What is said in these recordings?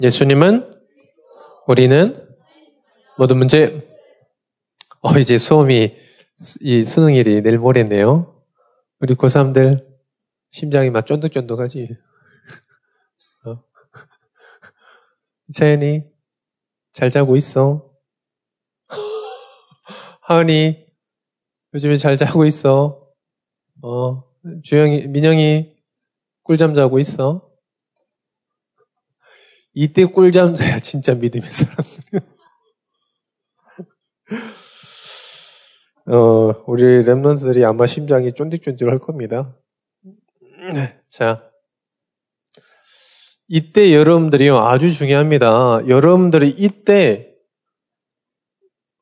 예수님은 우리는 모든 문제 어 이제 수험이 이 수능일이 내일 모레네요. 우리 고3들 심장이 막 쫀득쫀득하지. 어? 자연이 잘 자고 있어. 하은이 요즘에 잘 자고 있어. 어 주영이 민영이 꿀잠 자고 있어. 이때 꿀잠 자야 진짜 믿음의 사람. 어, 우리 랩런트들이 아마 심장이 쫀득쫀득 할 겁니다. 자. 이때 여러분들이요, 아주 중요합니다. 여러분들이 이때,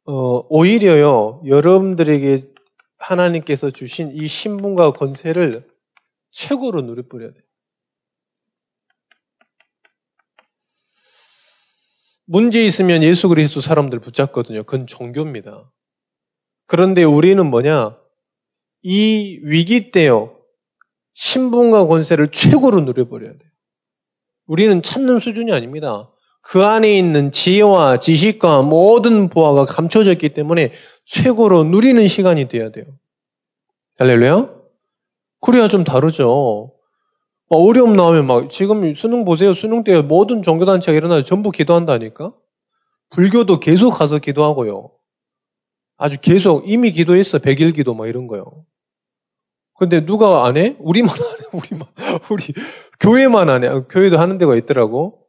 어, 오히려요, 여러분들에게 하나님께서 주신 이 신분과 권세를 최고로 누려버려야 돼요. 문제 있으면 예수 그리스도 사람들 붙잡거든요. 그건 종교입니다. 그런데 우리는 뭐냐? 이 위기 때요. 신분과 권세를 최고로 누려버려야 돼요. 우리는 찾는 수준이 아닙니다. 그 안에 있는 지혜와 지식과 모든 보화가 감춰져 있기 때문에 최고로 누리는 시간이 돼야 돼요. 할렐루야? 그래야 좀 다르죠. 어려움 나오면 막 지금 수능 보세요. 수능 때 모든 종교단체가 일어나서 전부 기도한다니까. 불교도 계속 가서 기도하고요. 아주 계속 이미 기도했어. 백일 기도 막 이런 거요. 근데 누가 안 해? 우리만 안 해. 우리만 우리 교회만 안 해. 교회도 하는 데가 있더라고.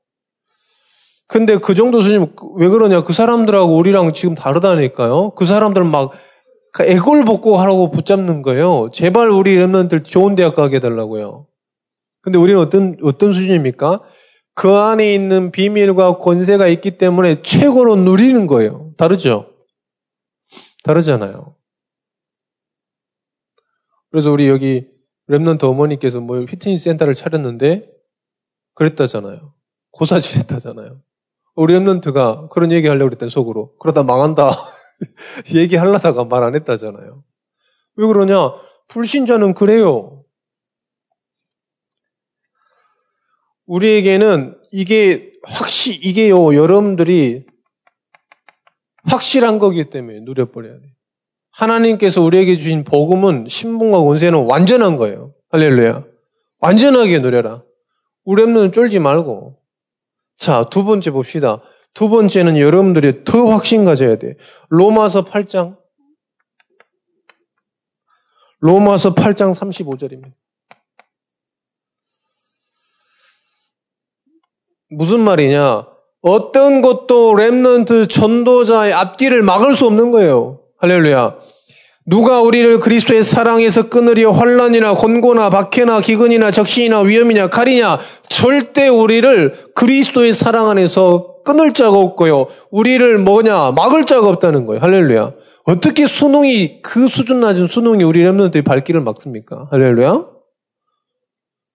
근데 그 정도 수준 왜 그러냐? 그 사람들하고 우리랑 지금 다르다니까요. 그 사람들은 막 애걸복걸 하라고 붙잡는 거예요. 제발 우리 remnant들 좋은 대학 가게 해달라고요. 근데 우리는 어떤, 어떤 수준입니까? 그 안에 있는 비밀과 권세가 있기 때문에 최고로 누리는 거예요. 다르죠? 다르잖아요. 그래서 우리 여기 remnant 어머니께서 뭐 피트니스 센터를 차렸는데 그랬다잖아요. 고사질 했다잖아요. 우리 랩넌트가 그런 얘기 하려고 그랬더니 속으로. 그러다 망한다. 얘기하려다가 말 안 했다잖아요. 왜 그러냐? 불신자는 그래요. 우리에게는 이게 확실, 이게요, 여러분들이 확실한 거기 때문에 누려버려야 돼요. 하나님께서 우리에게 주신 복음은 신분과 권세는 완전한 거예요. 할렐루야. 완전하게 누려라. 우리 없는 쫄지 말고. 자, 두 번째 봅시다. 두 번째는 여러분들이 더 확신 가져야 돼. 로마서 8장. 로마서 8장 35절입니다. 무슨 말이냐? 어떤 것도 랩런트 전도자의 앞길을 막을 수 없는 거예요. 할렐루야. 누가 우리를 그리스도의 사랑에서 끊으려 환란이나 곤고나 박해나 기근이나 적신이나 위험이냐 칼이냐 절대 우리를 그리스도의 사랑 안에서 끊을 자가 없고요. 우리를 뭐냐 막을 자가 없다는 거예요. 할렐루야. 어떻게 수능이 그 수준 낮은 수능이 우리 랩런트의 발길을 막습니까? 할렐루야.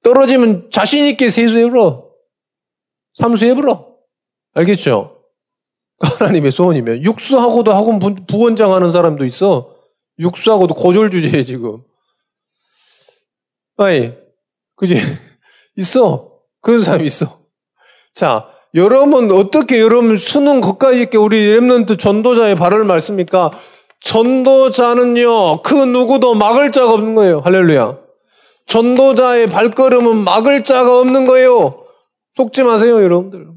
떨어지면 자신 있게 세수해버려. 삼수해버려. 알겠죠? 하나님의 소원이면. 육수하고도 학원 부원장 하는 사람도 있어. 육수하고도 고졸 주제에 지금. 아니, 그지? 있어. 그런 사람이 있어. 자, 여러분, 어떻게 여러분 수능 거까지 있게 우리 랩런트 전도자의 발을 말습니까? 전도자는요, 그 누구도 막을 자가 없는 거예요. 할렐루야. 전도자의 발걸음은 막을 자가 없는 거예요. 속지 마세요, 여러분들.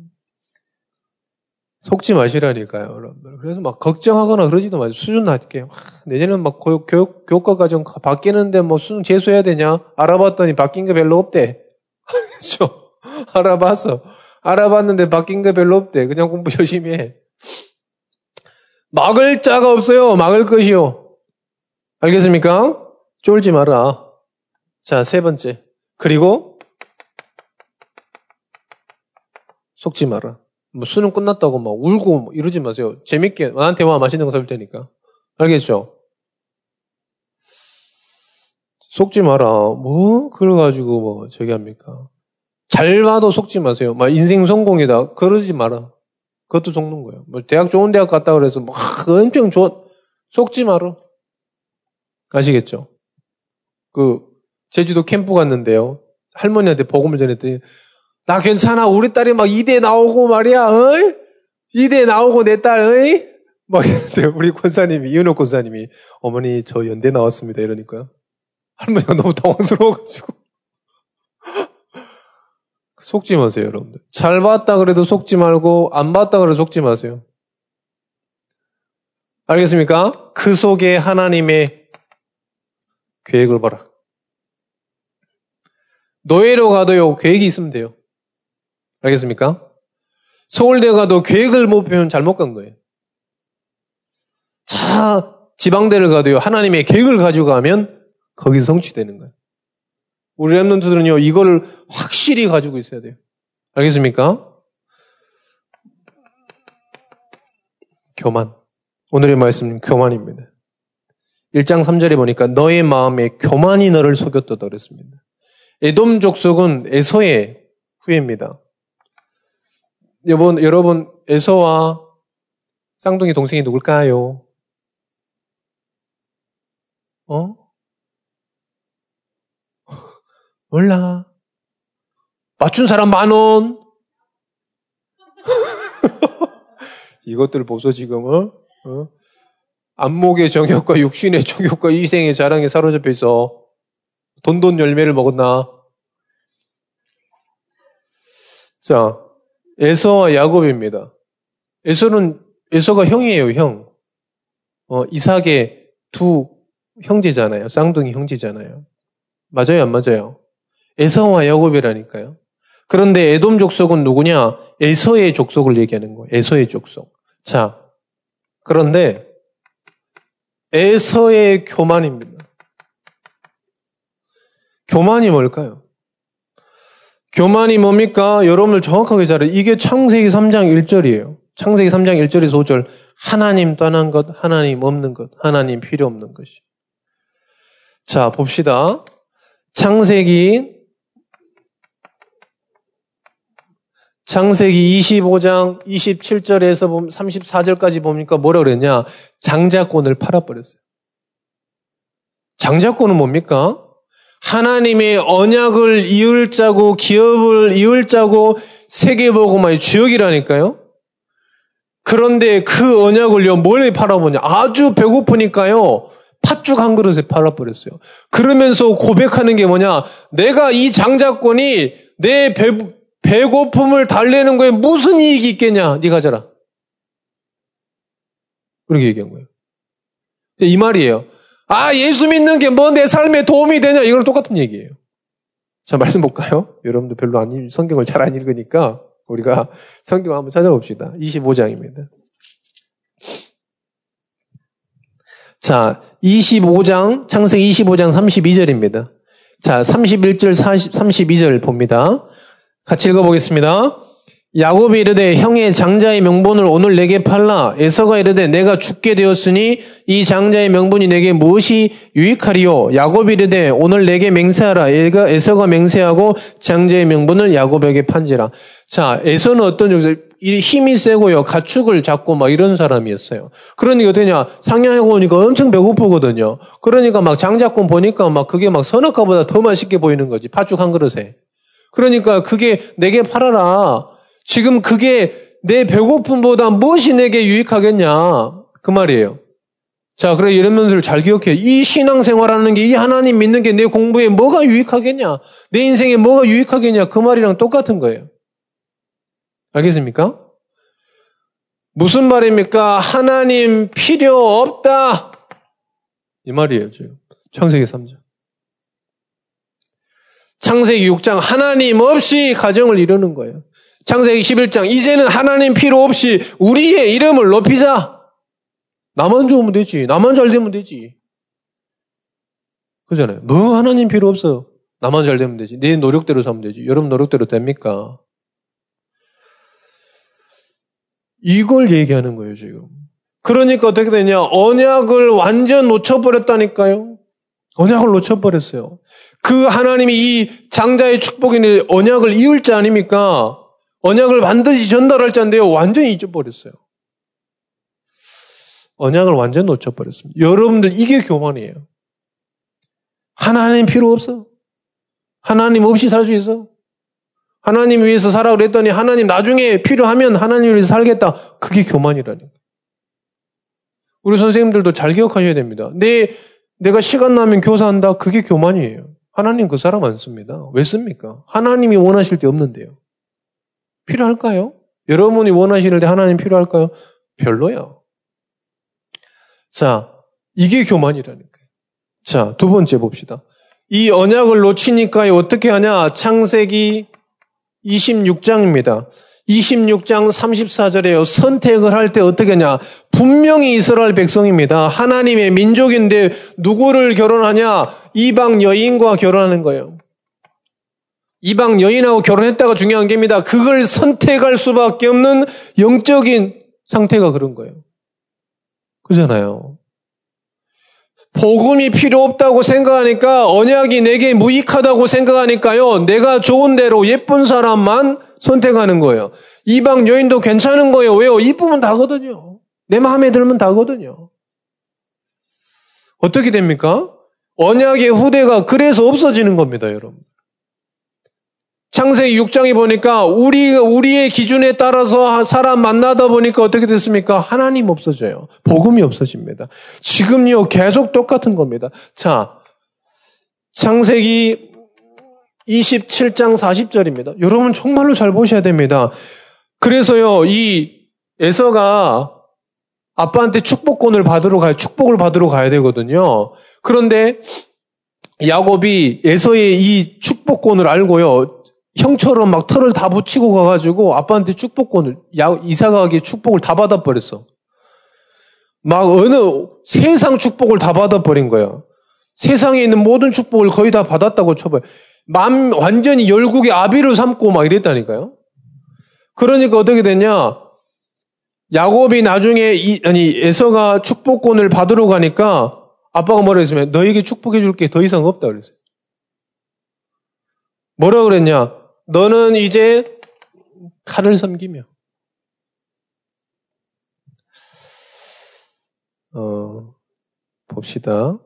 속지 마시라니까요, 여러분들. 그래서 막 걱정하거나 그러지도 마세요. 수준 낮게. 내년은 막 교육, 교육, 교과 과정 바뀌는데 뭐 수능 재수해야 되냐? 알아봤더니 바뀐 게 별로 없대. 알겠죠? 알아봤어. 알아봤는데 바뀐 게 별로 없대. 그냥 공부 열심히 해. 막을 자가 없어요. 막을 것이요. 알겠습니까? 쫄지 마라. 자, 세 번째. 그리고 속지 마라. 뭐 수능 끝났다고 막 울고 뭐 이러지 마세요. 재밌게 나한테 와 맛있는 거 사줄 테니까. 알겠죠? 속지 마라. 뭐 그래 가지고 뭐 저기 합니까? 잘 봐도 속지 마세요. 막 인생 성공이다. 그러지 마라. 그것도 속는 거예요. 뭐 대학 좋은 대학 갔다 그래서 막 엄청 좋아 속지 마라. 아시겠죠? 그 제주도 캠프 갔는데요. 할머니한테 복음을 전했더니 나 괜찮아. 우리 딸이 막 이대 나오고 말이야. 어이? 이대 나오고 내 딸, 어이? 막 이랬는데 우리 권사님이, 이은호 권사님이 어머니 저 연대 나왔습니다. 이러니까 할머니가 너무 당황스러워가지고 속지 마세요, 여러분들. 잘 봤다 그래도 속지 말고 안 봤다 그래도 속지 마세요. 알겠습니까? 그 속에 하나님의 계획을 봐라. 노예로 가도요, 계획이 있으면 돼요. 알겠습니까? 서울대 가도 계획을 못 펴면 잘못 간 거예요. 자, 지방대를 가도요, 하나님의 계획을 가지고 가면 거기서 성취되는 거예요. 우리 랩런트들은요, 이거를 확실히 가지고 있어야 돼요. 알겠습니까? 교만. 오늘의 말씀은 교만입니다. 1장 3절에 보니까 너의 마음에 교만이 너를 속였다 그랬습니다. 에돔 족속은 에서의 후예입니다. 여러분, 여러분 에서와 쌍둥이 동생이 누굴까요? 어? 몰라. 맞춘 사람 만 원. 이것들 보소 지금 어? 어? 안목의 정욕과 육신의 정욕과 이생의 자랑에 사로잡혀 있어. 돈돈 열매를 먹었나? 자, 에서와 야곱입니다. 에서는 에서가 형이에요, 형. 어, 이삭의 두 형제잖아요. 쌍둥이 형제잖아요. 맞아요, 안 맞아요? 에서와 야곱이라니까요. 그런데 에돔 족속은 누구냐? 에서의 족속을 얘기하는 거예요. 에서의 족속. 자, 그런데 에서의 교만입니다. 교만이 뭘까요? 교만이 뭡니까? 여러분들 정확하게 잘 알아요. 이게 창세기 3장 1절이에요. 창세기 3장 1절에서 5절. 하나님 떠난 것, 하나님 없는 것, 하나님 필요 없는 것이. 자, 봅시다. 창세기 창세기 25장 27절에서 보면 34절까지 보니까 뭐라 그랬냐? 장자권을 팔아버렸어요. 장자권은 뭡니까? 하나님의 언약을 이을 자고 기업을 이을 자고 세계보고만의 주역이라니까요. 그런데 그 언약을요, 뭘 팔아보냐? 아주 배고프니까요, 팥죽 한 그릇에 팔아버렸어요. 그러면서 고백하는 게 뭐냐? 내가 이 장자권이 내 배, 배고픔을 달래는 거에 무슨 이익이 있겠냐? 네가 자라. 그렇게 얘기한 거예요. 이 말이에요. 아, 예수 믿는 게 뭐 내 삶에 도움이 되냐? 이거랑 똑같은 얘기예요. 자, 말씀 볼까요? 여러분들 별로 안, 성경을 잘 안 읽으니까 우리가 성경 한번 찾아봅시다. 25장입니다. 자, 25장, 창세기 25장 32절입니다. 자, 31절, 40, 32절 봅니다. 같이 읽어보겠습니다. 야곱이 이르되 형의 장자의 명분을 오늘 내게 팔라. 에서가 이르되 내가 죽게 되었으니 이 장자의 명분이 내게 무엇이 유익하리요? 야곱이 이르되 오늘 내게 맹세하라. 에서가 맹세하고 장자의 명분을 야곱에게 판지라. 자, 에서는 어떤 종류? 힘이 세고요. 가축을 잡고 막 이런 사람이었어요. 그러니까 어떠냐? 상냥하고 오니까 엄청 배고프거든요. 그러니까 막 장자권 보니까 막 그게 막 선악과보다 더 맛있게 보이는 거지. 파죽 한 그릇에. 그러니까 그게 내게 팔아라. 지금 그게 내 배고픔보다 무엇이 내게 유익하겠냐? 그 말이에요. 자, 그래, 이런 면들을 잘 기억해. 이 신앙생활하는 게, 이 하나님 믿는 게 내 공부에 뭐가 유익하겠냐? 내 인생에 뭐가 유익하겠냐? 그 말이랑 똑같은 거예요. 알겠습니까? 무슨 말입니까? 하나님 필요 없다. 이 말이에요, 지금. 창세기 3장. 창세기 6장, 하나님 없이 가정을 이루는 거예요. 창세기 11장 이제는 하나님 필요 없이 우리의 이름을 높이자. 나만 좋으면 되지. 나만 잘 되면 되지. 그잖아요. 뭐 하나님 필요 없어. 나만 잘 되면 되지. 내 노력대로 살면 되지. 여러분 노력대로 됩니까? 이걸 얘기하는 거예요, 지금. 그러니까 어떻게 되냐? 언약을 완전 놓쳐버렸다니까요. 언약을 놓쳐버렸어요. 그 하나님이 이 장자의 축복인 언약을 이을 자 아닙니까? 언약을 반드시 전달할 자인데요. 완전히 잊어버렸어요. 언약을 완전 놓쳐버렸습니다. 여러분들 이게 교만이에요. 하나님 필요 없어. 하나님 없이 살 수 있어. 하나님 위해서 살아 그랬더니 하나님 나중에 필요하면 하나님 위해서 살겠다. 그게 교만이라니. 우리 선생님들도 잘 기억하셔야 됩니다. 내, 내가 시간 나면 교사한다. 그게 교만이에요. 하나님 그 사람 안 씁니다. 왜 씁니까? 하나님이 원하실 때 없는데요. 필요할까요? 여러분이 원하시는 때 하나님 필요할까요? 별로요. 자, 이게 교만이라니까요. 자, 두 번째 봅시다. 이 언약을 놓치니까 어떻게 하냐? 창세기 26장입니다. 26장 34절에요. 선택을 할 때 어떻게 하냐? 분명히 이스라엘 백성입니다. 하나님의 민족인데 누구를 결혼하냐? 이방 여인과 결혼하는 거예요. 이방 여인하고 결혼했다가 중요한 게입니다. 그걸 선택할 수밖에 없는 영적인 상태가 그런 거예요. 그잖아요. 복음이 필요 없다고 생각하니까 언약이 내게 무익하다고 생각하니까요. 내가 좋은 대로 예쁜 사람만 선택하는 거예요. 이방 여인도 괜찮은 거예요. 왜요? 이쁘면 다거든요. 내 마음에 들면 다거든요. 어떻게 됩니까? 언약의 후대가 그래서 없어지는 겁니다, 여러분. 창세기 6장에 보니까 우리 우리의 기준에 따라서 사람 만나다 보니까 어떻게 됐습니까? 하나님 없어져요. 복음이 없어집니다. 지금요 계속 똑같은 겁니다. 자, 창세기 27장 40절입니다. 여러분 정말로 잘 보셔야 됩니다. 그래서요 이 에서가 아빠한테 축복권을 받으러 가요. 축복을 받으러 가야 되거든요. 그런데 야곱이 에서의 이 축복권을 알고요. 형처럼 막 털을 다 붙이고 가가지고 아빠한테 축복권을, 야, 이사가게 축복을 다 받아버렸어. 막 어느 세상 축복을 다 받아버린 거야. 세상에 있는 모든 축복을 거의 다 받았다고 쳐봐요. 맘, 완전히 열국의 아비를 삼고 막 이랬다니까요. 그러니까 어떻게 됐냐? 야곱이 나중에 이, 아니 에서가 축복권을 받으러 가니까 아빠가 뭐라 했으면 너에게 축복해 줄 게 더 이상 없다 그랬어요. 뭐라 그랬냐? 너는 이제 칼을 섬기며 어, 봅시다.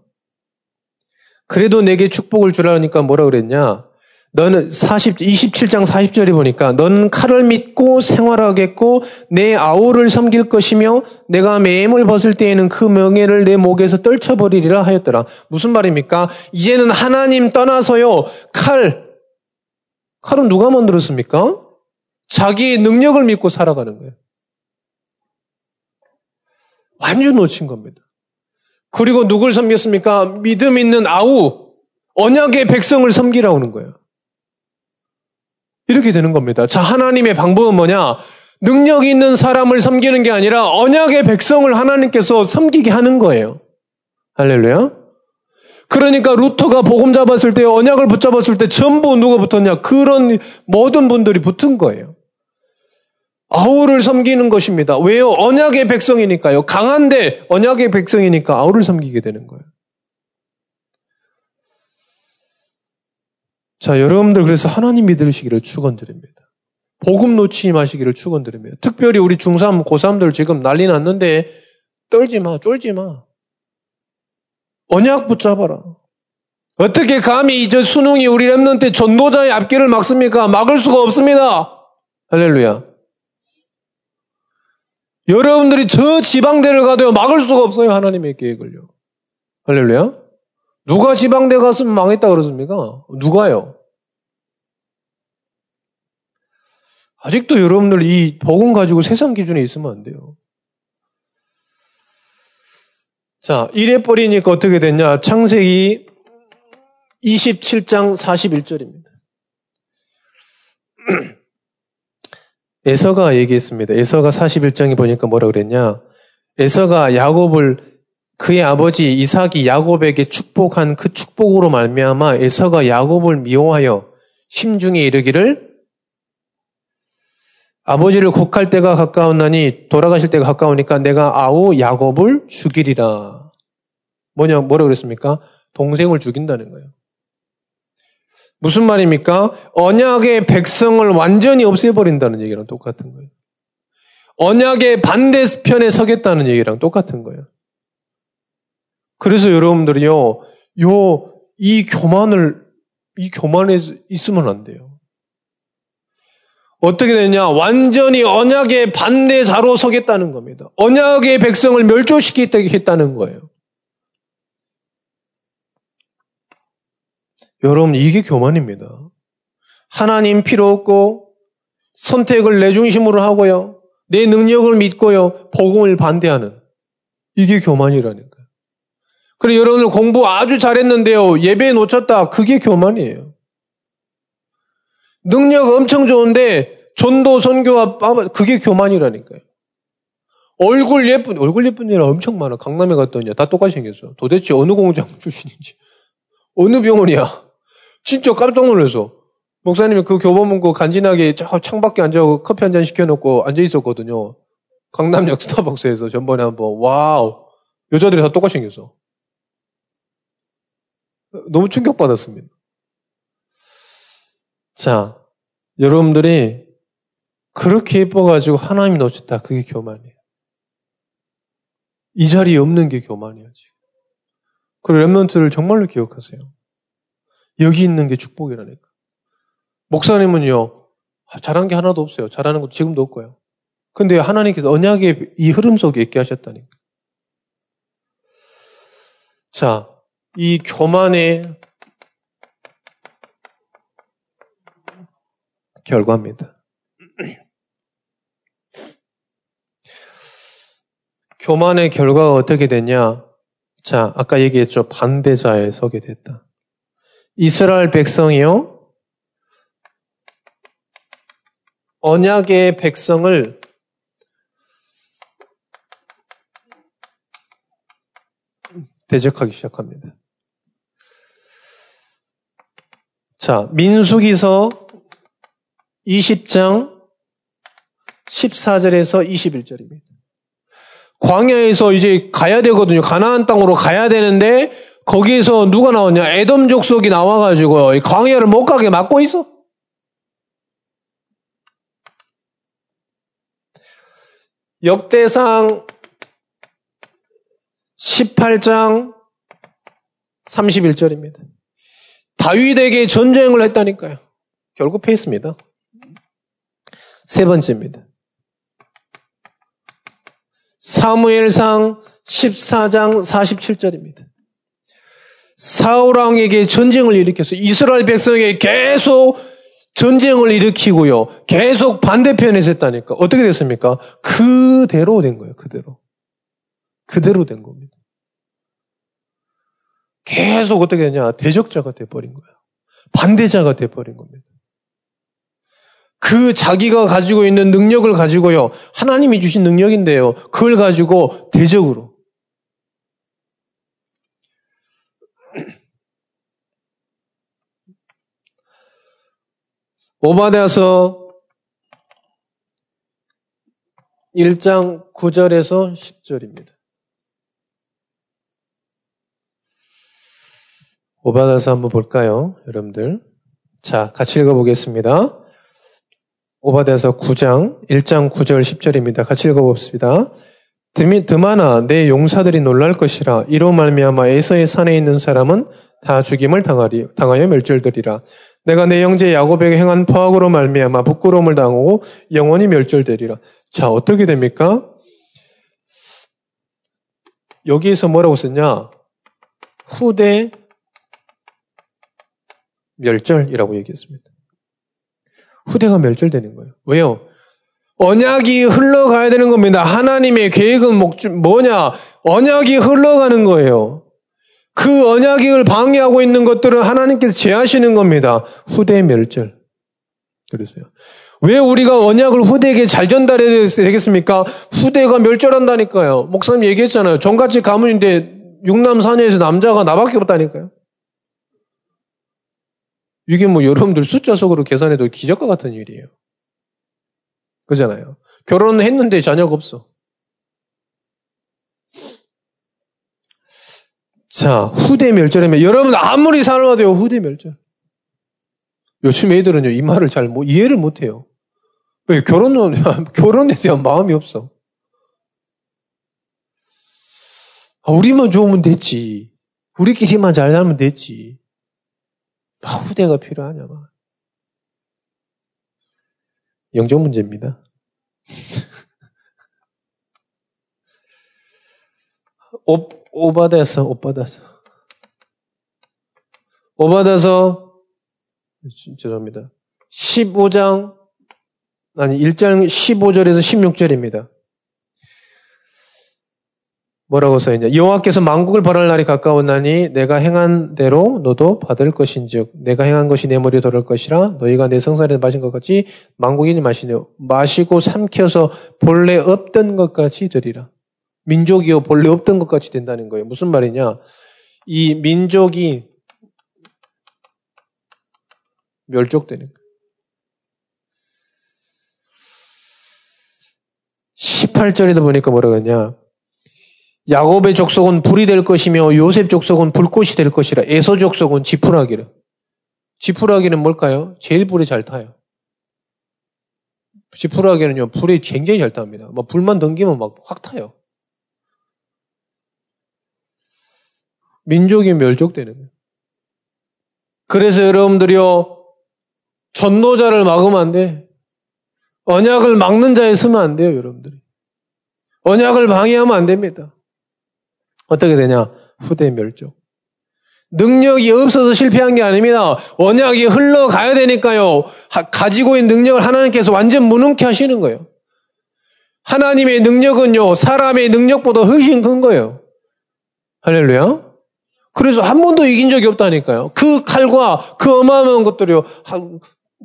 그래도 내게 축복을 주라니까 뭐라 그랬냐? 너는 40, 27장 40절에 보니까 너는 칼을 믿고 생활하겠고 내 아우를 섬길 것이며 내가 매임을 벗을 때에는 그 명예를 내 목에서 떨쳐버리리라 하였더라. 무슨 말입니까? 이제는 하나님 떠나서요, 칼, 칼은 누가 만들었습니까? 자기의 능력을 믿고 살아가는 거예요. 완전 놓친 겁니다. 그리고 누굴 섬겼습니까? 믿음 있는 아우, 언약의 백성을 섬기라고 하는 거예요. 이렇게 되는 겁니다. 자, 하나님의 방법은 뭐냐? 능력 있는 사람을 섬기는 게 아니라 언약의 백성을 하나님께서 섬기게 하는 거예요. 할렐루야. 그러니까 루터가 복음 잡았을 때 언약을 붙잡았을 때 전부 누가 붙었냐? 그런 모든 분들이 붙은 거예요. 아우를 섬기는 것입니다. 왜요? 언약의 백성이니까요. 강한데 언약의 백성이니까 아우를 섬기게 되는 거예요. 자, 여러분들 그래서 하나님 믿으시기를 축원드립니다. 복음 놓치지 마시기를 축원드립니다. 특별히 우리 중3, 고3들 지금 난리 났는데 떨지 마, 쫄지 마. 언약 붙잡아라. 어떻게 감히 이제 수능이 우리 랩런때 전도자의 앞길을 막습니까? 막을 수가 없습니다. 할렐루야. 여러분들이 저 지방대를 가도 막을 수가 없어요. 하나님의 계획을요. 할렐루야. 누가 지방대 갔으면 망했다 그러습니까? 누가요? 아직도 여러분들 이 복음 가지고 세상 기준에 있으면 안 돼요. 자, 이래 버리니까 어떻게 됐냐? 창세기 27장 41절입니다. 에서가 얘기했습니다. 에서가 41장에 보니까 뭐라 그랬냐? 에서가 야곱을 그의 아버지 이삭이 야곱에게 축복한 그 축복으로 말미암아 에서가 야곱을 미워하여 심중에 이르기를 아버지를 곡할 때가 가까웠나니 돌아가실 때가 가까우니까 내가 아우 야곱을 죽이리라. 뭐냐 뭐라 그랬습니까? 동생을 죽인다는 거예요. 무슨 말입니까? 언약의 백성을 완전히 없애버린다는 얘기랑 똑같은 거예요. 언약의 반대편에 서겠다는 얘기랑 똑같은 거예요. 그래서 여러분들이요, 요, 이 교만을, 이 교만에 있으면 안 돼요. 어떻게 되냐? 완전히 언약의 반대자로 서겠다는 겁니다. 언약의 백성을 멸조시키겠다는 거예요. 여러분, 이게 교만입니다. 하나님 필요 없고, 선택을 내 중심으로 하고요. 내 능력을 믿고요. 복음을 반대하는. 이게 교만이라는 거예요. 그래, 여러분들 공부 아주 잘했는데요. 예배 놓쳤다. 그게 교만이에요. 능력 엄청 좋은데 전도 선교와 그게 교만이라니까요. 얼굴 예쁜 얼굴 예쁜 애라 엄청 많아. 강남에 갔더니 다 똑같이 생겼어. 도대체 어느 공장 출신인지 어느 병원이야. 진짜 깜짝 놀라서 목사님이 그 교보문 그 간지나게 저 창밖에 앉아 커피 한 잔 시켜놓고 앉아 있었거든요. 강남역 스타벅스에서 전번에 한번 wow 여자들이 다 똑같이 생겼어. 너무 충격받았습니다. 자, 여러분들이 그렇게 예뻐가지고 하나님 놓쳤다. 그게 교만이에요. 이 자리에 없는 게 교만이야, 지금. 그 랩런트를 정말로 기억하세요. 여기 있는 게 축복이라니까. 목사님은요, 아, 잘한 게 하나도 없어요. 잘하는 것도 지금도 없고요. 근데 하나님께서 언약의 이 흐름 속에 있게 하셨다니까. 자, 이 교만의 결과입니다. 교만의 결과가 어떻게 되냐? 자, 아까 얘기했죠. 반대자에 서게 됐다. 이스라엘 백성이요. 언약의 백성을 대적하기 시작합니다. 자, 민수기서 20장 14절에서 21절입니다. 광야에서 이제 가야 되거든요. 가나안 땅으로 가야 되는데 거기에서 누가 나왔냐? 에돔 족속이 나와가지고 광야를 못 가게 막고 있어. 역대상 18장 31절입니다. 다윗에게 전쟁을 했다니까요. 결국 패했습니다. 세 번째입니다. 사무엘상 14장 47절입니다. 사울왕에게 전쟁을 일으켜서 이스라엘 백성에게 계속 전쟁을 일으키고요. 계속 반대편에서 했다니까. 어떻게 됐습니까? 그대로 된 거예요. 그대로. 그대로 된 겁니다. 계속 어떻게 되냐. 대적자가 돼버린 거예요. 반대자가 돼버린 겁니다. 그 자기가 가지고 있는 능력을 가지고요. 하나님이 주신 능력인데요. 그걸 가지고 대적으로. 오바데아서 1장 9절에서 10절입니다. 오바다서 한번 볼까요? 여러분들. 자, 같이 읽어보겠습니다. 오바데서 9장 1장 9절 10절입니다. 같이 읽어봅시다. 드마나 내 용사들이 놀랄 것이라 이로 말미암아 에서의 산에 있는 사람은 다 죽임을 당하리 당하여 멸절되리라. 내가 내 형제 야곱에게 행한 포악으로 말미암아 부끄러움을 당하고 영원히 멸절되리라. 자 어떻게 됩니까? 여기에서 뭐라고 썼냐? 후대 멸절이라고 얘기했습니다. 후대가 멸절되는 거예요. 왜요? 언약이 흘러가야 되는 겁니다. 하나님의 계획은 뭐냐? 언약이 흘러가는 거예요. 그 언약을 방해하고 있는 것들은 하나님께서 제하시는 겁니다. 후대 멸절. 그러세요. 왜 우리가 언약을 후대에게 잘 전달해야 되겠습니까? 후대가 멸절한다니까요. 목사님 얘기했잖아요. 종같이 가문인데 육남 사녀에서 남자가 나밖에 없다니까요. 이게 뭐 여러분들 숫자 속으로 계산해도 기적과 같은 일이에요. 그잖아요. 결혼을 했는데 자녀가 없어. 자, 후대 멸절이면 여러분 아무리 살아도요, 후대 멸절. 요즘 애들은요, 이 말을 잘 뭐, 이해를 못 해요. 왜? 결혼은, 결혼에 대한 마음이 없어. 아, 우리만 좋으면 됐지. 우리끼리만 잘 살면 됐지. 후대가 필요하냐 봐. 영적 문제입니다. 오, 오바다서, 오바다서. 오바다서, 죄송합니다. 15장, 아니, 1장 15절에서 16절입니다. 뭐라고 써있냐. 여호와께서 만국을 벌할 날이 가까웠나니 내가 행한 대로 너도 받을 것인즉 내가 행한 것이 내 머리에 돌을 것이라 너희가 내 성산에 마신 것 같이 만국인이 마시네요. 마시고 삼켜서 본래 없던 것 같이 되리라. 민족이요 본래 없던 것 같이 된다는 거예요. 무슨 말이냐? 이 민족이 멸족되는 거예요. 18절에도 보니까 뭐라고 했냐? 야곱의 족속은 불이 될 것이며 요셉 족속은 불꽃이 될 것이라. 에서 족속은 지푸라기를. 지푸라기는 뭘까요? 제일 불이 잘 타요. 지푸라기는요, 불이 굉장히 잘 탑니다. 막 불만 던기면 막 확 타요. 민족이 멸족되는. 그래서 여러분들이요, 전노자를 막으면 안 돼. 언약을 막는 자에 서면 안 돼요, 여러분들이. 언약을 방해하면 안 됩니다. 어떻게 되냐? 후대 멸종. 능력이 없어서 실패한 게 아닙니다. 언약이 흘러가야 되니까요. 가지고 있는 능력을 하나님께서 완전 무능케 하시는 거예요. 하나님의 능력은요, 사람의 능력보다 훨씬 큰 거예요. 할렐루야. 그래서 한 번도 이긴 적이 없다니까요. 그 칼과 그 어마어마한 것들이요,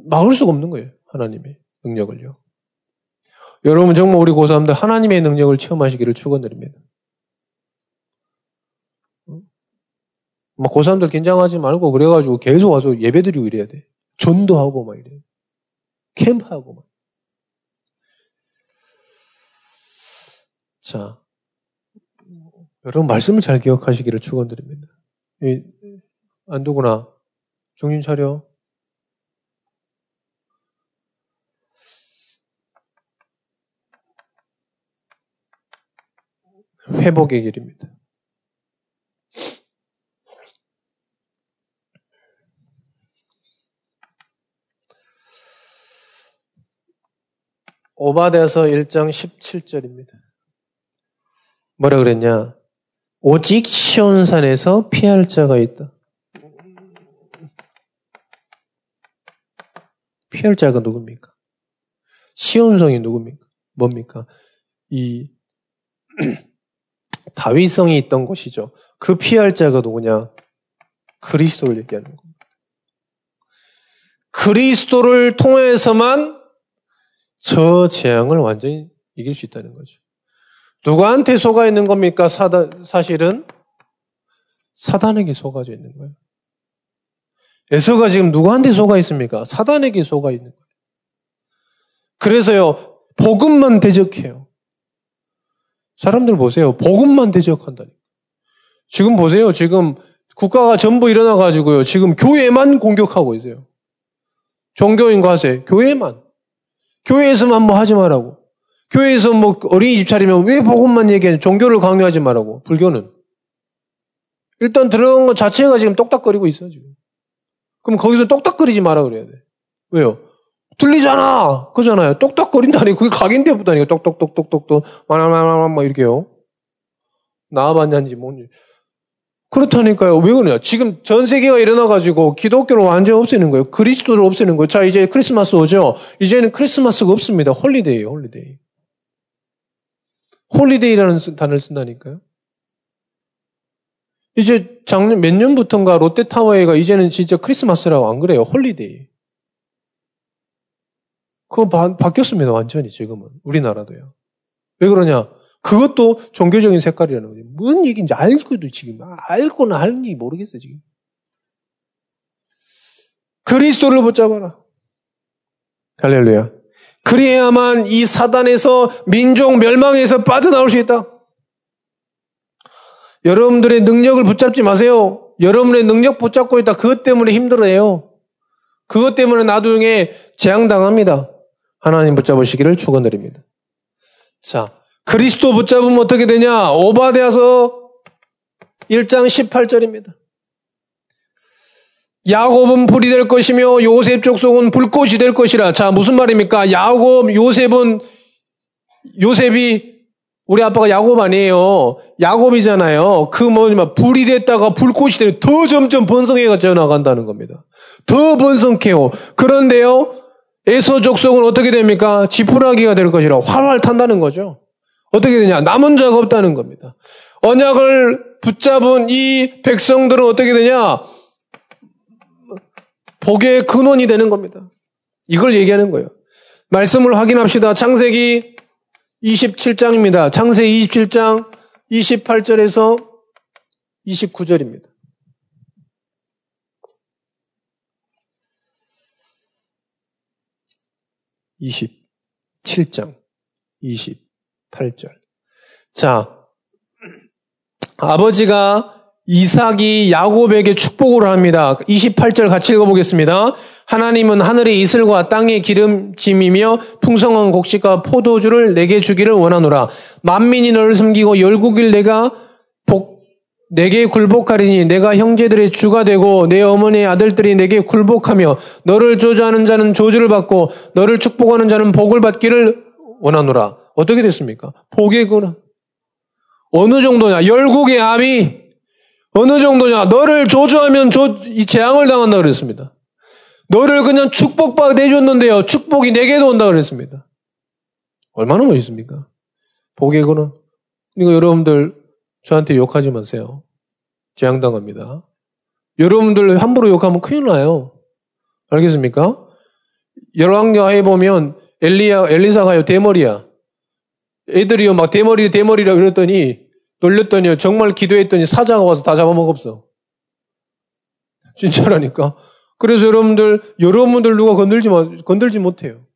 막을 수가 없는 거예요. 하나님의 능력을요. 여러분 정말 우리 고3들 하나님의 능력을 체험하시기를 축원드립니다. 막 고3들 긴장하지 말고 그래가지고 계속 와서 예배드리고 이래야 돼. 전도하고 막 이래. 캠프하고 막. 자, 여러분 말씀을 잘 기억하시기를 축원드립니다. 안 두구나. 정신 차려. 회복의 길입니다. 오바데서 1장 17절입니다. 뭐라 그랬냐? 오직 시온산에서 피할 자가 있다. 피할 자가 누굽니까? 시온성이 누굽니까? 뭡니까? 이 다윗성이 있던 곳이죠. 그 피할 자가 누구냐? 그리스도를 얘기하는 겁니다. 그리스도를 통해서만 저 재앙을 완전히 이길 수 있다는 거죠. 누구한테 속아 있는 겁니까? 사다, 사실은 사단에게 속아져 있는 거예요. 에서가 지금 누구한테 속아 있습니까? 사단에게 속아 있는 거예요. 그래서요, 복음만 대적해요. 사람들 보세요. 복음만 대적한다니. 지금 보세요. 지금 국가가 전부 일어나가지고요. 지금 교회만 공격하고 있어요. 종교인 과세, 교회만. 교회에서만 뭐 하지 말라고. 교회에서 뭐 어린이집 차리면 왜 복음만 얘기해? 종교를 강요하지 말라고. 불교는. 일단 들어간 것 자체가 지금 똑딱거리고 있어, 지금. 그럼 거기서 똑딱거리지 마라 그래야 돼. 왜요? 들리잖아! 그잖아요. 똑딱거린다니. 그게 각인돼 보다니까. 똑똑똑똑똑똑. 말말말말 이렇게요. 나와봤냐는지 뭔지. 그렇다니까요. 왜 그러냐. 지금 전 세계가 일어나가지고 기독교를 완전히 없애는 거예요. 그리스도를 없애는 거예요. 자, 이제 크리스마스 오죠? 이제는 크리스마스가 없습니다. holiday예요, holiday. holiday라는 단어를 쓴다니까요. 이제 작년, 몇 년부터인가 롯데타워에가 이제는 진짜 크리스마스라고 안 그래요. holiday. 그거 바, 바뀌었습니다. 완전히 지금은. 우리나라도요. 왜 그러냐? 그것도 종교적인 색깔이라는 거죠. 뭔 얘기인지 알고도 지금 알고는 알는지 모르겠어 지금. 그리스도를 붙잡아라. 할렐루야. 그래야만 이 사단에서 민족 멸망에서 빠져나올 수 있다. 여러분들의 능력을 붙잡지 마세요. 여러분의 능력 붙잡고 있다. 그것 때문에 힘들어해요. 그것 때문에 나중에 재앙당합니다. 하나님 붙잡으시기를 축원드립니다. 자, 그리스도 붙잡으면 어떻게 되냐? 오바데아서 1장 18절입니다. 야곱은 불이 될 것이며 요셉 족속은 불꽃이 될 것이라. 자, 무슨 말입니까? 야곱, 요셉은 요셉이 우리 아빠가 야곱 아니에요. 야곱이잖아요. 그 뭐냐면 불이 됐다가 불꽃이 되면 더 점점 번성해가 져나간다는 겁니다. 더 번성해요. 그런데요, 에서 족속은 어떻게 됩니까? 지푸라기가 될 것이라 활활 탄다는 거죠. 어떻게 되냐? 남은 자가 없다는 겁니다. 언약을 붙잡은 이 백성들은 어떻게 되냐? 복의 근원이 되는 겁니다. 이걸 얘기하는 거예요. 말씀을 확인합시다. 창세기 27장입니다. 창세기 27장 28절에서 29절입니다. 27장 28절. 자, 아버지가 이삭이 야곱에게 축복을 합니다. 28절 같이 읽어보겠습니다. 하나님은 하늘의 이슬과 땅의 기름짐이며 풍성한 곡식과 포도주를 내게 주기를 원하노라. 만민이 너를 섬기고 열국일 내가 복, 내게 굴복하리니 내가 형제들의 주가 되고 내 어머니의 아들들이 내게 굴복하며 너를 저주하는 자는 저주를 받고 너를 축복하는 자는 복을 받기를 원하노라. 어떻게 됐습니까? 근원. 어느 정도냐? 열국의 암이 어느 정도냐? 너를 조주하면 조, 이 재앙을 당한다 그랬습니다. 너를 그냥 축복받 내줬는데요. 축복이 내게도 온다 그랬습니다. 얼마나 멋있습니까? 근원. 그러니까 여러분들 저한테 욕하지 마세요. 재앙당합니다. 여러분들 함부로 욕하면 큰일 나요. 알겠습니까? 열왕기하에 보면 엘리야, 엘리사가요, 대머리야. 애들이요, 막 대머리, 대머리라 그랬더니, 놀렸더니, 정말 기도했더니 사자가 와서 다 잡아먹었어. 진짜라니까. 그래서 여러분들, 여러분들 누가 건들지, 건들지 못해요.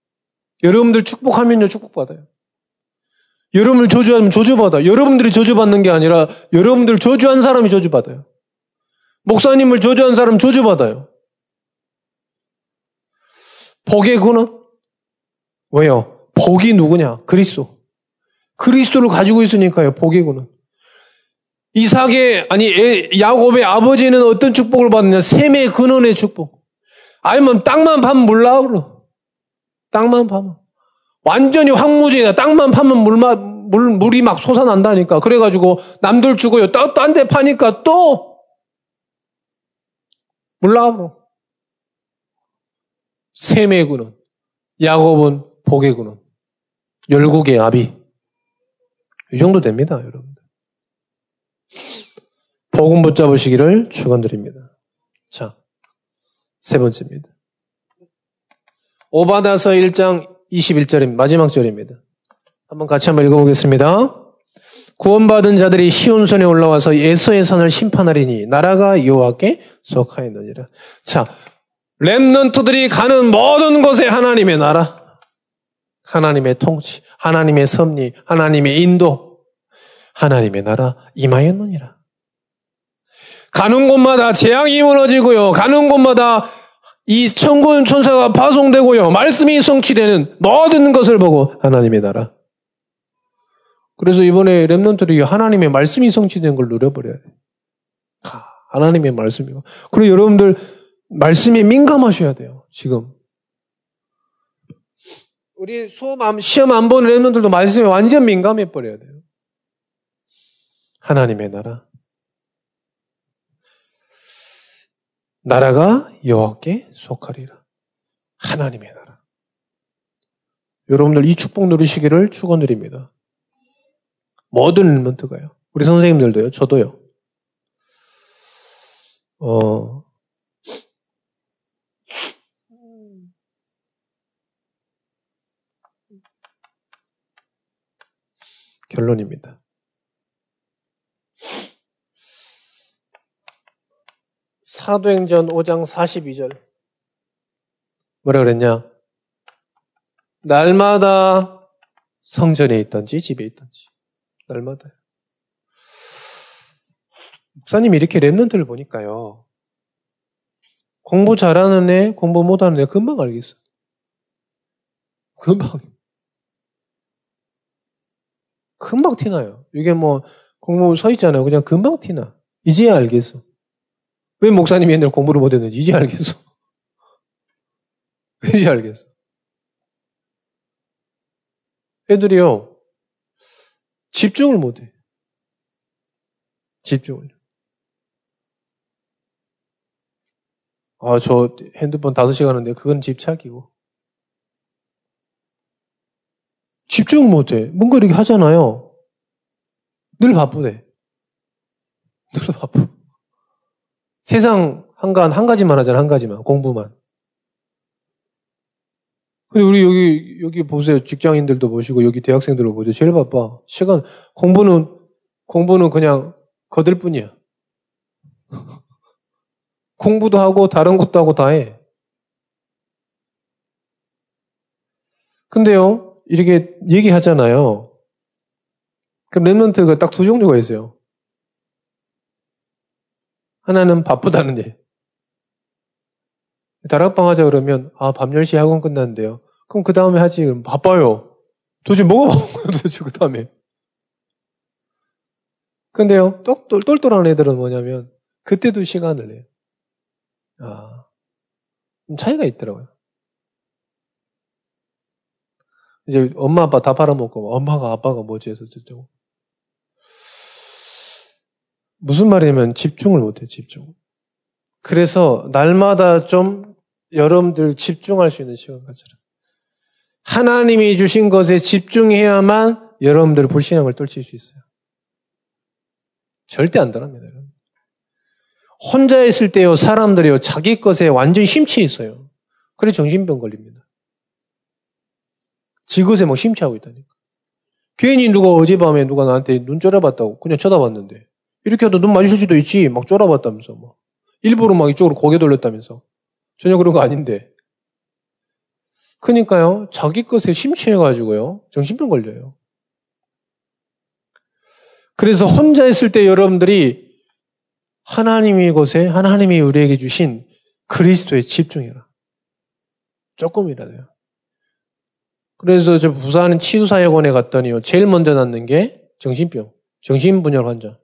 여러분들 축복하면요, 축복받아요. 여러분을 저주하면 저주받아. 여러분들이 저주받는 게 아니라 여러분들 저주한 사람이 저주받아요. 목사님을 저주한 사람 저주받아요. 복의 근원? 왜요? 복이 누구냐? 그리스도. 그리스도를 가지고 있으니까요. 근원. 이삭의 아니 야곱의 아버지는 어떤 축복을 받느냐? 샘의 근원의 축복. 아니면 땅만 파면 몰라 그러. 땅만 파면. 완전히 황무지다. 땅만 파면 물마, 물, 물이 막 솟아난다니까. 그래가지고 남들 주고요. 또, 딴데 파니까 또 몰라. 셈의 군은 야곱은 복의 군은 열국의 아비. 이 정도 됩니다, 여러분들. 복음 붙잡으시기를 축원드립니다. 자, 세 번째입니다. 오바다서 1장 21절입니다. 마지막 절입니다. 한번 같이 한번 읽어보겠습니다. 구원받은 자들이 시온선에 올라와서 예서의 산을 심판하리니 나라가 여호와께 속하였느니라. 자, 렘넌트들이 가는 모든 곳에 하나님의 나라, 하나님의 통치, 하나님의 섭리, 하나님의 인도, 하나님의 나라 임하였느니라. 가는 곳마다 재앙이 무너지고요. 가는 곳마다 이 천군 천사가 파송되고요. 말씀이 성취되는 모든 것을 보고 하나님의 나라. 그래서 이번에 랩런들이 하나님의 말씀이 성취된 걸 누려버려야 돼. 아, 하나님의 말씀이고. 그리고 여러분들 말씀에 민감하셔야 돼요. 지금. 우리 수업 안, 시험 안 보는 랩런들도 말씀에 완전 민감해 버려야 돼요. 하나님의 나라. 나라가 여호와께 속하리라. 하나님의 나라. 여러분들 이 축복 누리시기를 축원드립니다. 모든 일먼트가요. 우리 선생님들도요. 저도요. 어, 결론입니다. 사도행전 5장 42절. 뭐라 그랬냐? 날마다 성전에 있던지 집에 있던지. 날마다. 목사님 이렇게 랩런트를 보니까요. 공부 잘하는 애, 공부 못하는 애 금방 알겠어. 금방. 금방 티나요. 이게 뭐 공부 서 있잖아요. 그냥 금방 티나. 이제야 알겠어. 왜 목사님이 옛날 공부를 못했는지 이제 알겠어. 이제 알겠어. 애들이요, 집중을 못해. 집중을. 아, 저 핸드폰 5시간 하는데 그건 집착이고. 집중 못해. 뭔가 이렇게 하잖아요. 늘 바쁘대. 늘 바쁘. 세상 한간 한 가지만 하잖아, 한 가지만. 공부만. 근데 우리 여기, 여기 보세요. 직장인들도 보시고, 여기 대학생들도 보세요. 제일 바빠. 시간, 공부는, 공부는 그냥 거들 뿐이야. 공부도 하고, 다른 것도 하고 다 해. 근데요, 이렇게 얘기하잖아요. 그럼 랩런트가 딱 두 종류가 있어요. 하나는 바쁘다는 예. 다락방 하자 그러면, 아, 밤 10시 학원 끝났는데요. 그럼 그 다음에 하지. 그럼 바빠요. 도대체 뭐가 바쁜 거예요, 도대체 그 다음에. 근데요, 똘, 똘똘한 애들은 뭐냐면, 그때도 시간을 내요. 아, 차이가 있더라고요. 이제 엄마 아빠 다 팔아먹고, 엄마가 아빠가 뭐지 해서 저쩌고. 무슨 말이냐면 집중을 못해, 집중. 그래서 날마다 좀 여러분들 집중할 수 있는 시간 가져라. 하나님이 주신 것에 집중해야만 여러분들 불신앙을 떨칠 수 있어요. 절대 안 떠납니다. 혼자 있을 때요, 사람들이요, 자기 것에 완전 심취해 있어요. 그래 정신병 걸립니다. 지것에 막 심취하고 있다니까. 괜히 누가 어젯밤에 누가 나한테 눈 쫄아봤다고 그냥 쳐다봤는데 이렇게 해도 눈 마주칠 수도 있지 막 쫄아봤다면서 뭐 일부러 막 이쪽으로 고개 돌렸다면서 전혀 그런 거 아닌데 그러니까요 자기 것에 심취해가지고요 정신병 걸려요. 그래서 혼자 있을 때 여러분들이 하나님의 것에 하나님이 우리에게 주신 그리스도에 집중해라. 조금이라도요. 그래서 저 부산 치유사역원에 갔더니요. 제일 먼저 낳는 게 정신병, 정신분열 환자.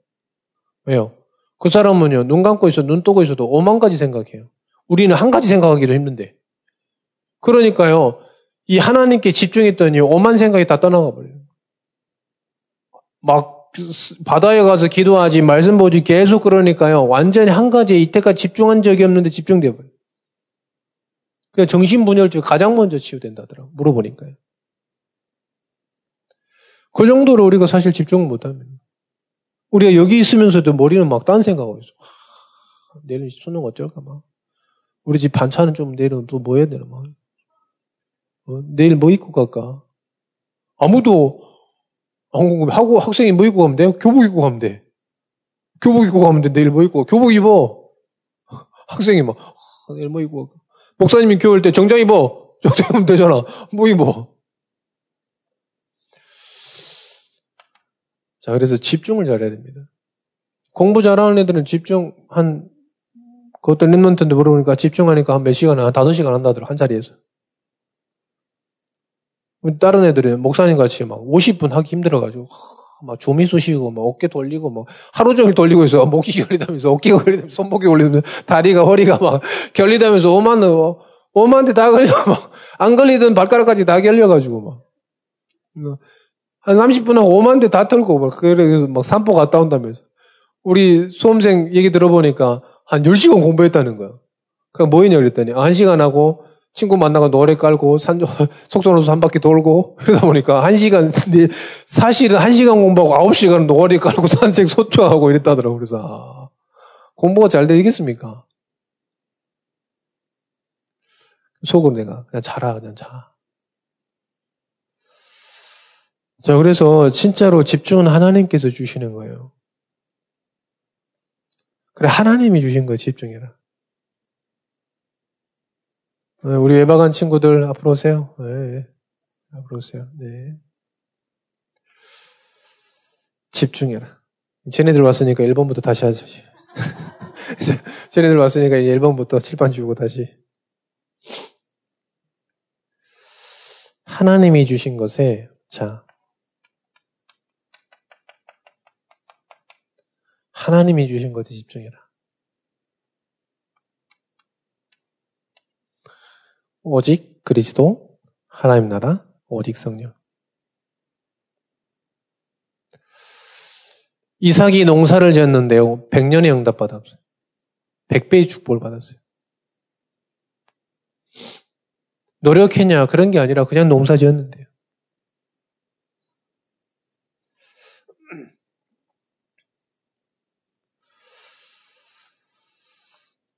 왜요? 그 사람은요. 눈 감고 있어, 눈 뜨고 있어도 오만 가지 생각해요. 우리는 한 가지 생각하기도 힘든데. 그러니까요. 이 하나님께 집중했더니 오만 생각이 다 떠나가 버려요. 막 바다에 가서 기도하지 말씀 보지 계속 그러니까요. 완전히 한 가지에 이때까지 집중한 적이 없는데 집중돼 버려요. 그냥 정신분열증 가장 먼저 치유된다더라고 물어보니까요. 그 정도로 우리가 사실 집중을 못합니다. 우리가 여기 있으면서도 머리는 막 딴 생각하고 있어. 하, 내일 수능 어쩔까 막. 우리 집 반찬은 좀 내일은 또 뭐 해야 되나 막. 어, 내일 뭐 입고 갈까? 아무도 안 궁금해. 하고 학생이 뭐 입고 가면 돼? 교복 입고 가면 돼. 교복 입고 가면 돼. 내일 뭐 입고 교복 입어. 학생이 막 아, 내일 뭐 입고 갈까? 목사님이 교회 때 정장 입어. 정장 입으면 되잖아. 뭐 입어. 자, 그래서 집중을 잘해야 됩니다. 공부 잘하는 애들은 집중 한, 그 어떤 랩런트인데 물어보니까 집중하니까 한 몇 시간, 한 다섯 시간 한다더라, 한 자리에서. 다른 애들은 목사님 같이 막 50분 하기 힘들어가지고, 막 조미 쑤시고, 막 어깨 돌리고, 막 하루 종일 돌리고 있어. 목이 결리다면서, 어깨가 결리다면서, 손목이 걸리다면서, 다리가, 허리가 막 결리다면서, 오만, 오만 대다 걸려. 막, 안 걸리던 발가락까지 다 결려가지고, 막. 한 30분 하고 5만 대 다 털고, 막, 그래, 막 산보 갔다 온다면서. 우리 수험생 얘기 들어보니까 한 10시간 공부했다는 거야. 그니까 뭐 했냐 그랬더니, 1시간 하고, 친구 만나고 노래 깔고, 산, 속선호수 한 바퀴 돌고, 그러다 보니까 1시간, 사실은 1시간 공부하고 9시간 노래 깔고 산책 소초하고 이랬다더라고. 그래서, 아, 공부가 잘 되겠습니까? 속으로 내가, 그냥 자라, 그냥 자. 자, 그래서 진짜로 집중은 하나님께서 주시는 거예요. 그래, 하나님이 주신 거 집중해라. 네, 우리 외박한 친구들 앞으로 오세요. 네. 앞으로 오세요. 네. 집중해라. 쟤네들 왔으니까 1번부터 다시 하자. 쟤네들 왔으니까 1번부터 칠판 주고 다시. 하나님이 주신 것에, 자, 하나님이 주신 것에 집중해라. 오직 그리스도, 하나님 나라, 오직 성령. 이삭이 농사를 지었는데요. 100년의 응답 받았어요. 100배의 축복을 받았어요. 노력했냐? 그런 게 아니라 그냥 농사 지었는데요.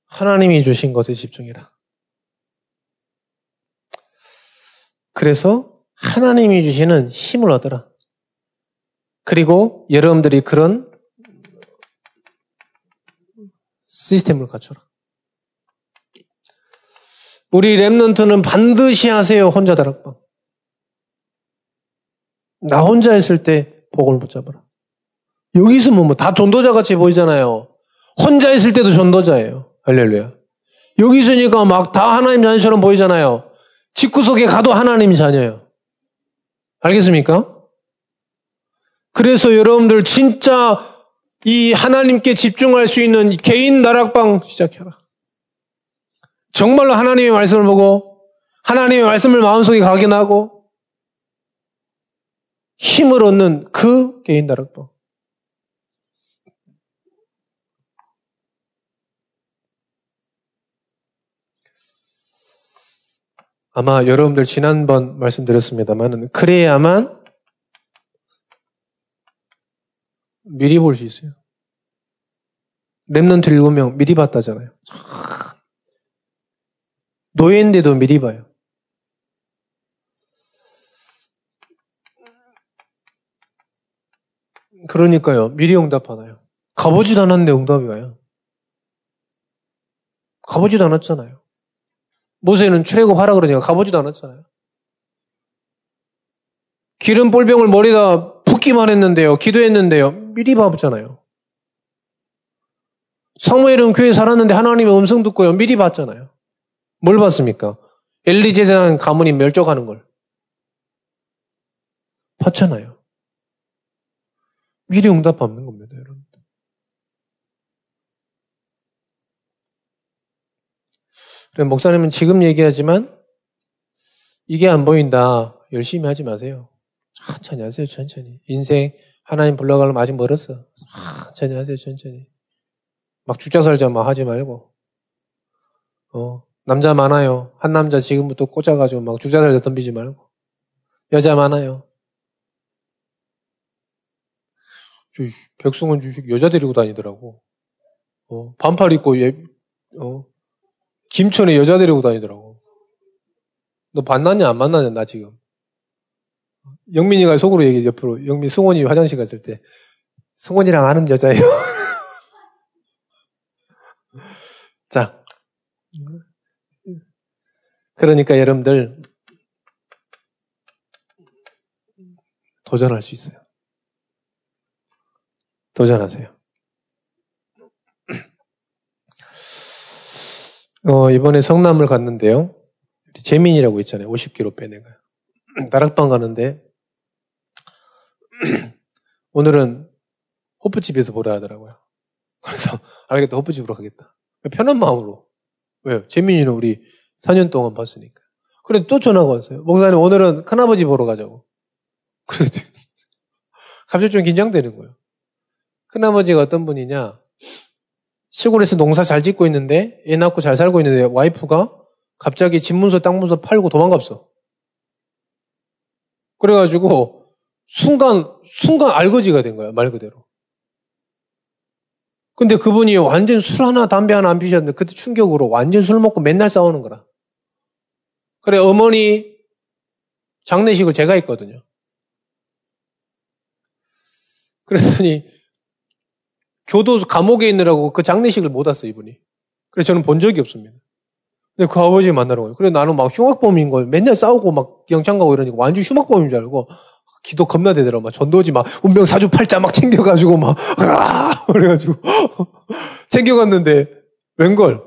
하나님이 주신 것에 집중해라. 그래서 하나님이 주시는 힘을 얻어라. 그리고 여러분들이 그런 시스템을 갖춰라. 우리 랩런트는 반드시 하세요. 혼자 다락방. 나 혼자 했을 때 복을 붙잡아라. 여기 있으면 뭐 다 전도자 같이 보이잖아요. 혼자 있을 때도 전도자예요. 할렐루야. 여기 있으니까 막 다 하나님 자녀처럼 보이잖아요. 집구석에 가도 하나님 자녀예요. 알겠습니까? 그래서 여러분들 진짜 이 하나님께 집중할 수 있는 개인 나락방 시작해라. 정말로 하나님의 말씀을 보고 하나님의 말씀을 마음속에 각인하고 힘을 얻는 그 개인 나락방. 아마 여러분들 지난번 말씀드렸습니다만 그래야만 미리 볼 수 있어요. 랩런트 7명 미리 봤다잖아요. 노예인데도 미리 봐요. 그러니까요. 미리 응답하나요? 가보지도 않았는데 응답이 와요. 가보지도 않았잖아요. 모세는 출애굽하라 그러니까 가보지도 않았잖아요. 기름 볼병을 머리다 붓기만 했는데요. 기도했는데요. 미리 봐봤잖아요. 사무엘은 교회 살았는데 하나님의 음성 듣고요. 미리 봤잖아요. 뭘 봤습니까? 엘리 제사장 가문이 멸족하는 걸. 봤잖아요. 미리 응답 받는 겁니다. 그래, 목사님은 지금 얘기하지만 이게 안 보인다. 열심히 하지 마세요. 천천히 하세요, 천천히. 인생 하나님 불러가려면 아직 멀었어. 천천히 하세요, 천천히. 막 죽자 살자 막 하지 말고. 어, 남자 많아요. 한 남자 지금부터 꽂아가지고 막 죽자 살자 덤비지 말고. 여자 많아요. 백승원 주식 여자 데리고 다니더라고. 어, 반팔 입고 예, 어, 김천에 여자 데리고 다니더라고. 너 만났냐, 안 만났냐, 나 지금. 영민이가 속으로 얘기해, 옆으로. 영민, 승원이 화장실 갔을 때. 승원이랑 아는 여자예요. 자. 그러니까 여러분들, 도전할 수 있어요. 도전하세요. 어, 이번에 성남을 갔는데요. 재민이라고 있잖아요. 50kg 빼 내가. 나락방 가는데 오늘은 호프집에서 보라 하더라고요. 그래서 알겠다. 호프집으로 가겠다. 편한 마음으로. 왜요? 재민이는 우리 4년 동안 봤으니까. 그래 또 전화가 왔어요. 목사님 오늘은 큰아버지 보러 가자고. 그래 갑자기 좀 긴장되는 거예요. 큰아버지가 어떤 분이냐? 시골에서 농사 잘 짓고 있는데 애 낳고 잘 살고 있는데 와이프가 갑자기 집 문서 땅 문서 팔고 도망갔어. 그래가지고 순간 순간 알거지가 된 거야 말 그대로. 근데 그분이 완전 술 하나 담배 하나 안 피셨는데 그때 충격으로 완전 술 먹고 맨날 싸우는 거라. 그래 어머니 장례식을 제가 했거든요. 그랬더니 교도 감옥에 있느라고 그 장례식을 못 왔어요, 이분이. 그래서 저는 본 적이 없습니다. 근데 그 아버지 만나러 가요. 그래 나는 막 흉악범인 걸 맨날 싸우고 막 영창 가고 이러니까 완전 흉악범인 줄 알고 기도 겁나 되더라고. 막 전도지 막 운명 사주 팔자 막 챙겨가지고 막, 아! 그래가지고 챙겨갔는데 웬걸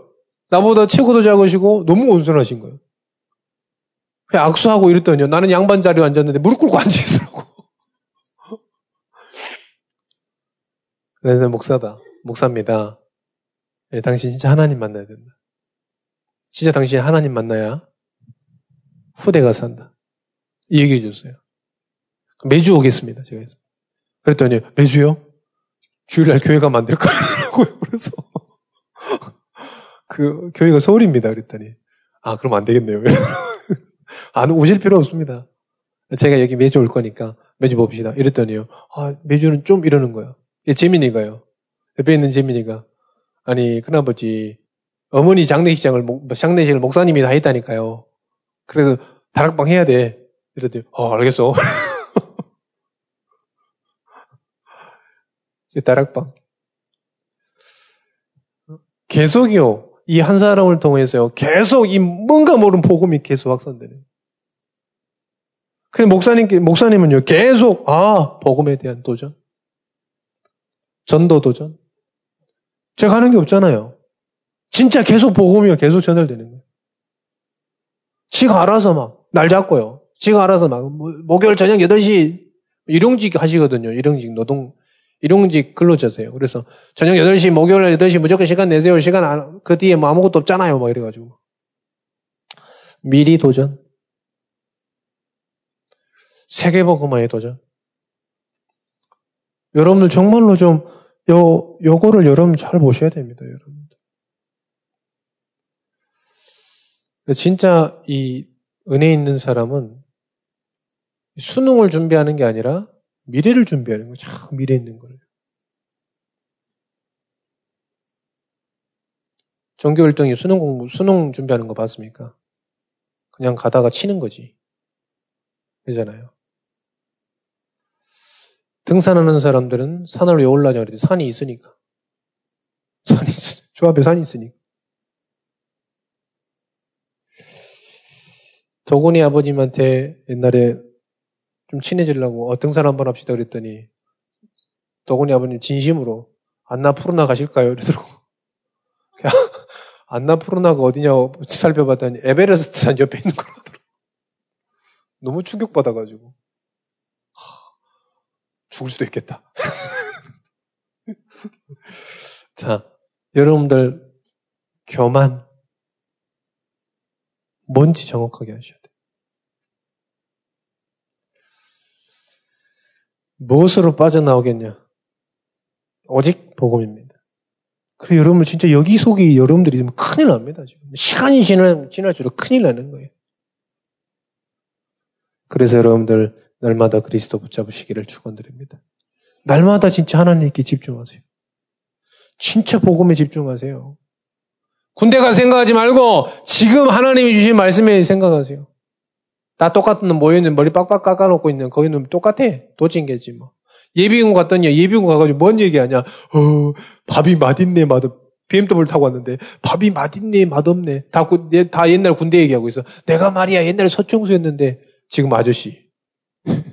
나보다 체구도 작으시고 너무 온순하신 거예요. 그냥 악수하고 이랬더니요. 나는 양반 자리에 앉았는데 무릎 꿇고 앉아있더라고. 그래서 목사다. 목사입니다. 네, 당신 진짜 하나님 만나야 된다. 진짜 당신이 하나님 만나야 후대가 산다. 이 얘기해 줬어요. 매주 오겠습니다. 제가 그랬더니 매주요? 주일날 교회가 만들 거라고요. 그래서 그 교회가 서울입니다. 그랬더니 아 그럼 안 되겠네요. 안 오실 필요 없습니다. 제가 여기 매주 올 거니까 매주 봅시다. 이랬더니요. 아 매주는 좀 이러는 거예요. 재민이가요. 옆에 있는 재민이가 아니 큰아버지 어머니 장례식장을 장례식을 목사님이 다 했다니까요. 그래서 다락방 해야 돼. 이랬더니 어 알겠어. 다락방. 계속이요. 이 한 사람을 통해서요. 계속 이 뭔가 모르는 복음이 계속 확산되는. 그래 목사님 목사님은요. 계속 아 복음에 대한 도전, 전도 도전. 제가 하는 게 없잖아요. 진짜 계속 복음이요. 계속 전달되는 거예요. 지가 알아서 막 날 잡고요. 지가 알아서 막 목요일 저녁 8시 일용직 하시거든요. 일용직 노동 일용직 근로자세요. 그래서 저녁 8시, 목요일 8시 무조건 시간 내세요. 시간 안, 그 뒤에 뭐 아무것도 없잖아요. 막 이래가지고. 미리 도전. 세계복음화의 도전. 여러분들 정말로 좀, 요, 요거를 여러분 잘 보셔야 됩니다. 여러분들. 진짜 이 은혜 있는 사람은 수능을 준비하는 게 아니라 미래를 준비하는 거예요. 참 미래 있는 거예요. 종교 활동이 수능 공부, 수능 준비하는 거 봤습니까? 그냥 가다가 치는 거지. 그잖아요. 등산하는 사람들은 산을 왜 올라냐 그랬더니 산이 있으니까. 산이 있, 저 앞에 산이 있으니까. 도군이 아버님한테 옛날에 좀 친해지려고 어, 등산 한번 합시다 그랬더니 도군이 아버님 진심으로 안나 푸르나 가실까요? 이러더라고. 안나 푸르나가 어디냐고 살펴봤더니 에베레스트 산 옆에 있는 거라더라고. 너무 충격받아가지고. 죽을 수도 있겠다. 자, 여러분들 교만 뭔지 정확하게 하셔야 돼요. 무엇으로 빠져나오겠냐? 오직 복음입니다. 그래 여러분 진짜 여기 속이 여러분들이 큰일 납니다. 지금 시간이 지날, 지날수록 큰일 나는 거예요. 그래서 여러분들 날마다 그리스도 붙잡으시기를 축원드립니다. 날마다 진짜 하나님께 집중하세요. 진짜 복음에 집중하세요. 군대 가 생각하지 말고 지금 하나님이 주신 말씀에 생각하세요. 다 똑같은 놈 모여있는 머리 빡빡 깎아놓고 있는 거기는 똑같아. 도찐개지 뭐. 예비군 갔더니 예비군 가가지고 뭔 얘기하냐. 어, 밥이 맛있네 맛없. BMW 타고 왔는데 밥이 맛있네 맛없네. 다, 다 옛날 군대 얘기하고 있어. 내가 말이야 옛날에 서청수였는데 지금 아저씨.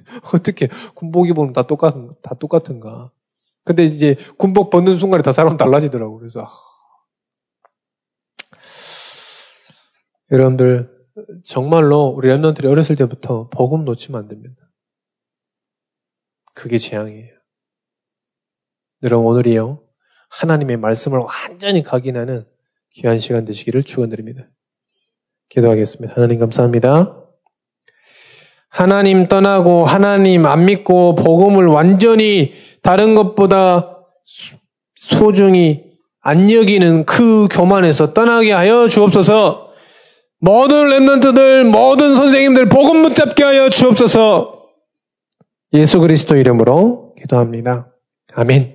어떻게 군복 입으면 다 똑같은 다 똑같은가? 근데 이제 군복 벗는 순간에 다 사람 달라지더라고. 그래서 아. 여러분들 정말로 우리 랩런들이 어렸을 때부터 복음 놓치면 안 됩니다. 그게 재앙이에요. 여러분 오늘이요 하나님의 말씀을 완전히 각인하는 귀한 시간 되시기를 축원드립니다. 기도하겠습니다. 하나님 감사합니다. 하나님 떠나고 하나님 안 믿고 복음을 완전히 다른 것보다 소중히 안 여기는 그 교만에서 떠나게 하여 주옵소서. 모든 랩런트들, 모든 선생님들 복음 붙잡게 하여 주옵소서. 예수 그리스도 이름으로 기도합니다. 아멘.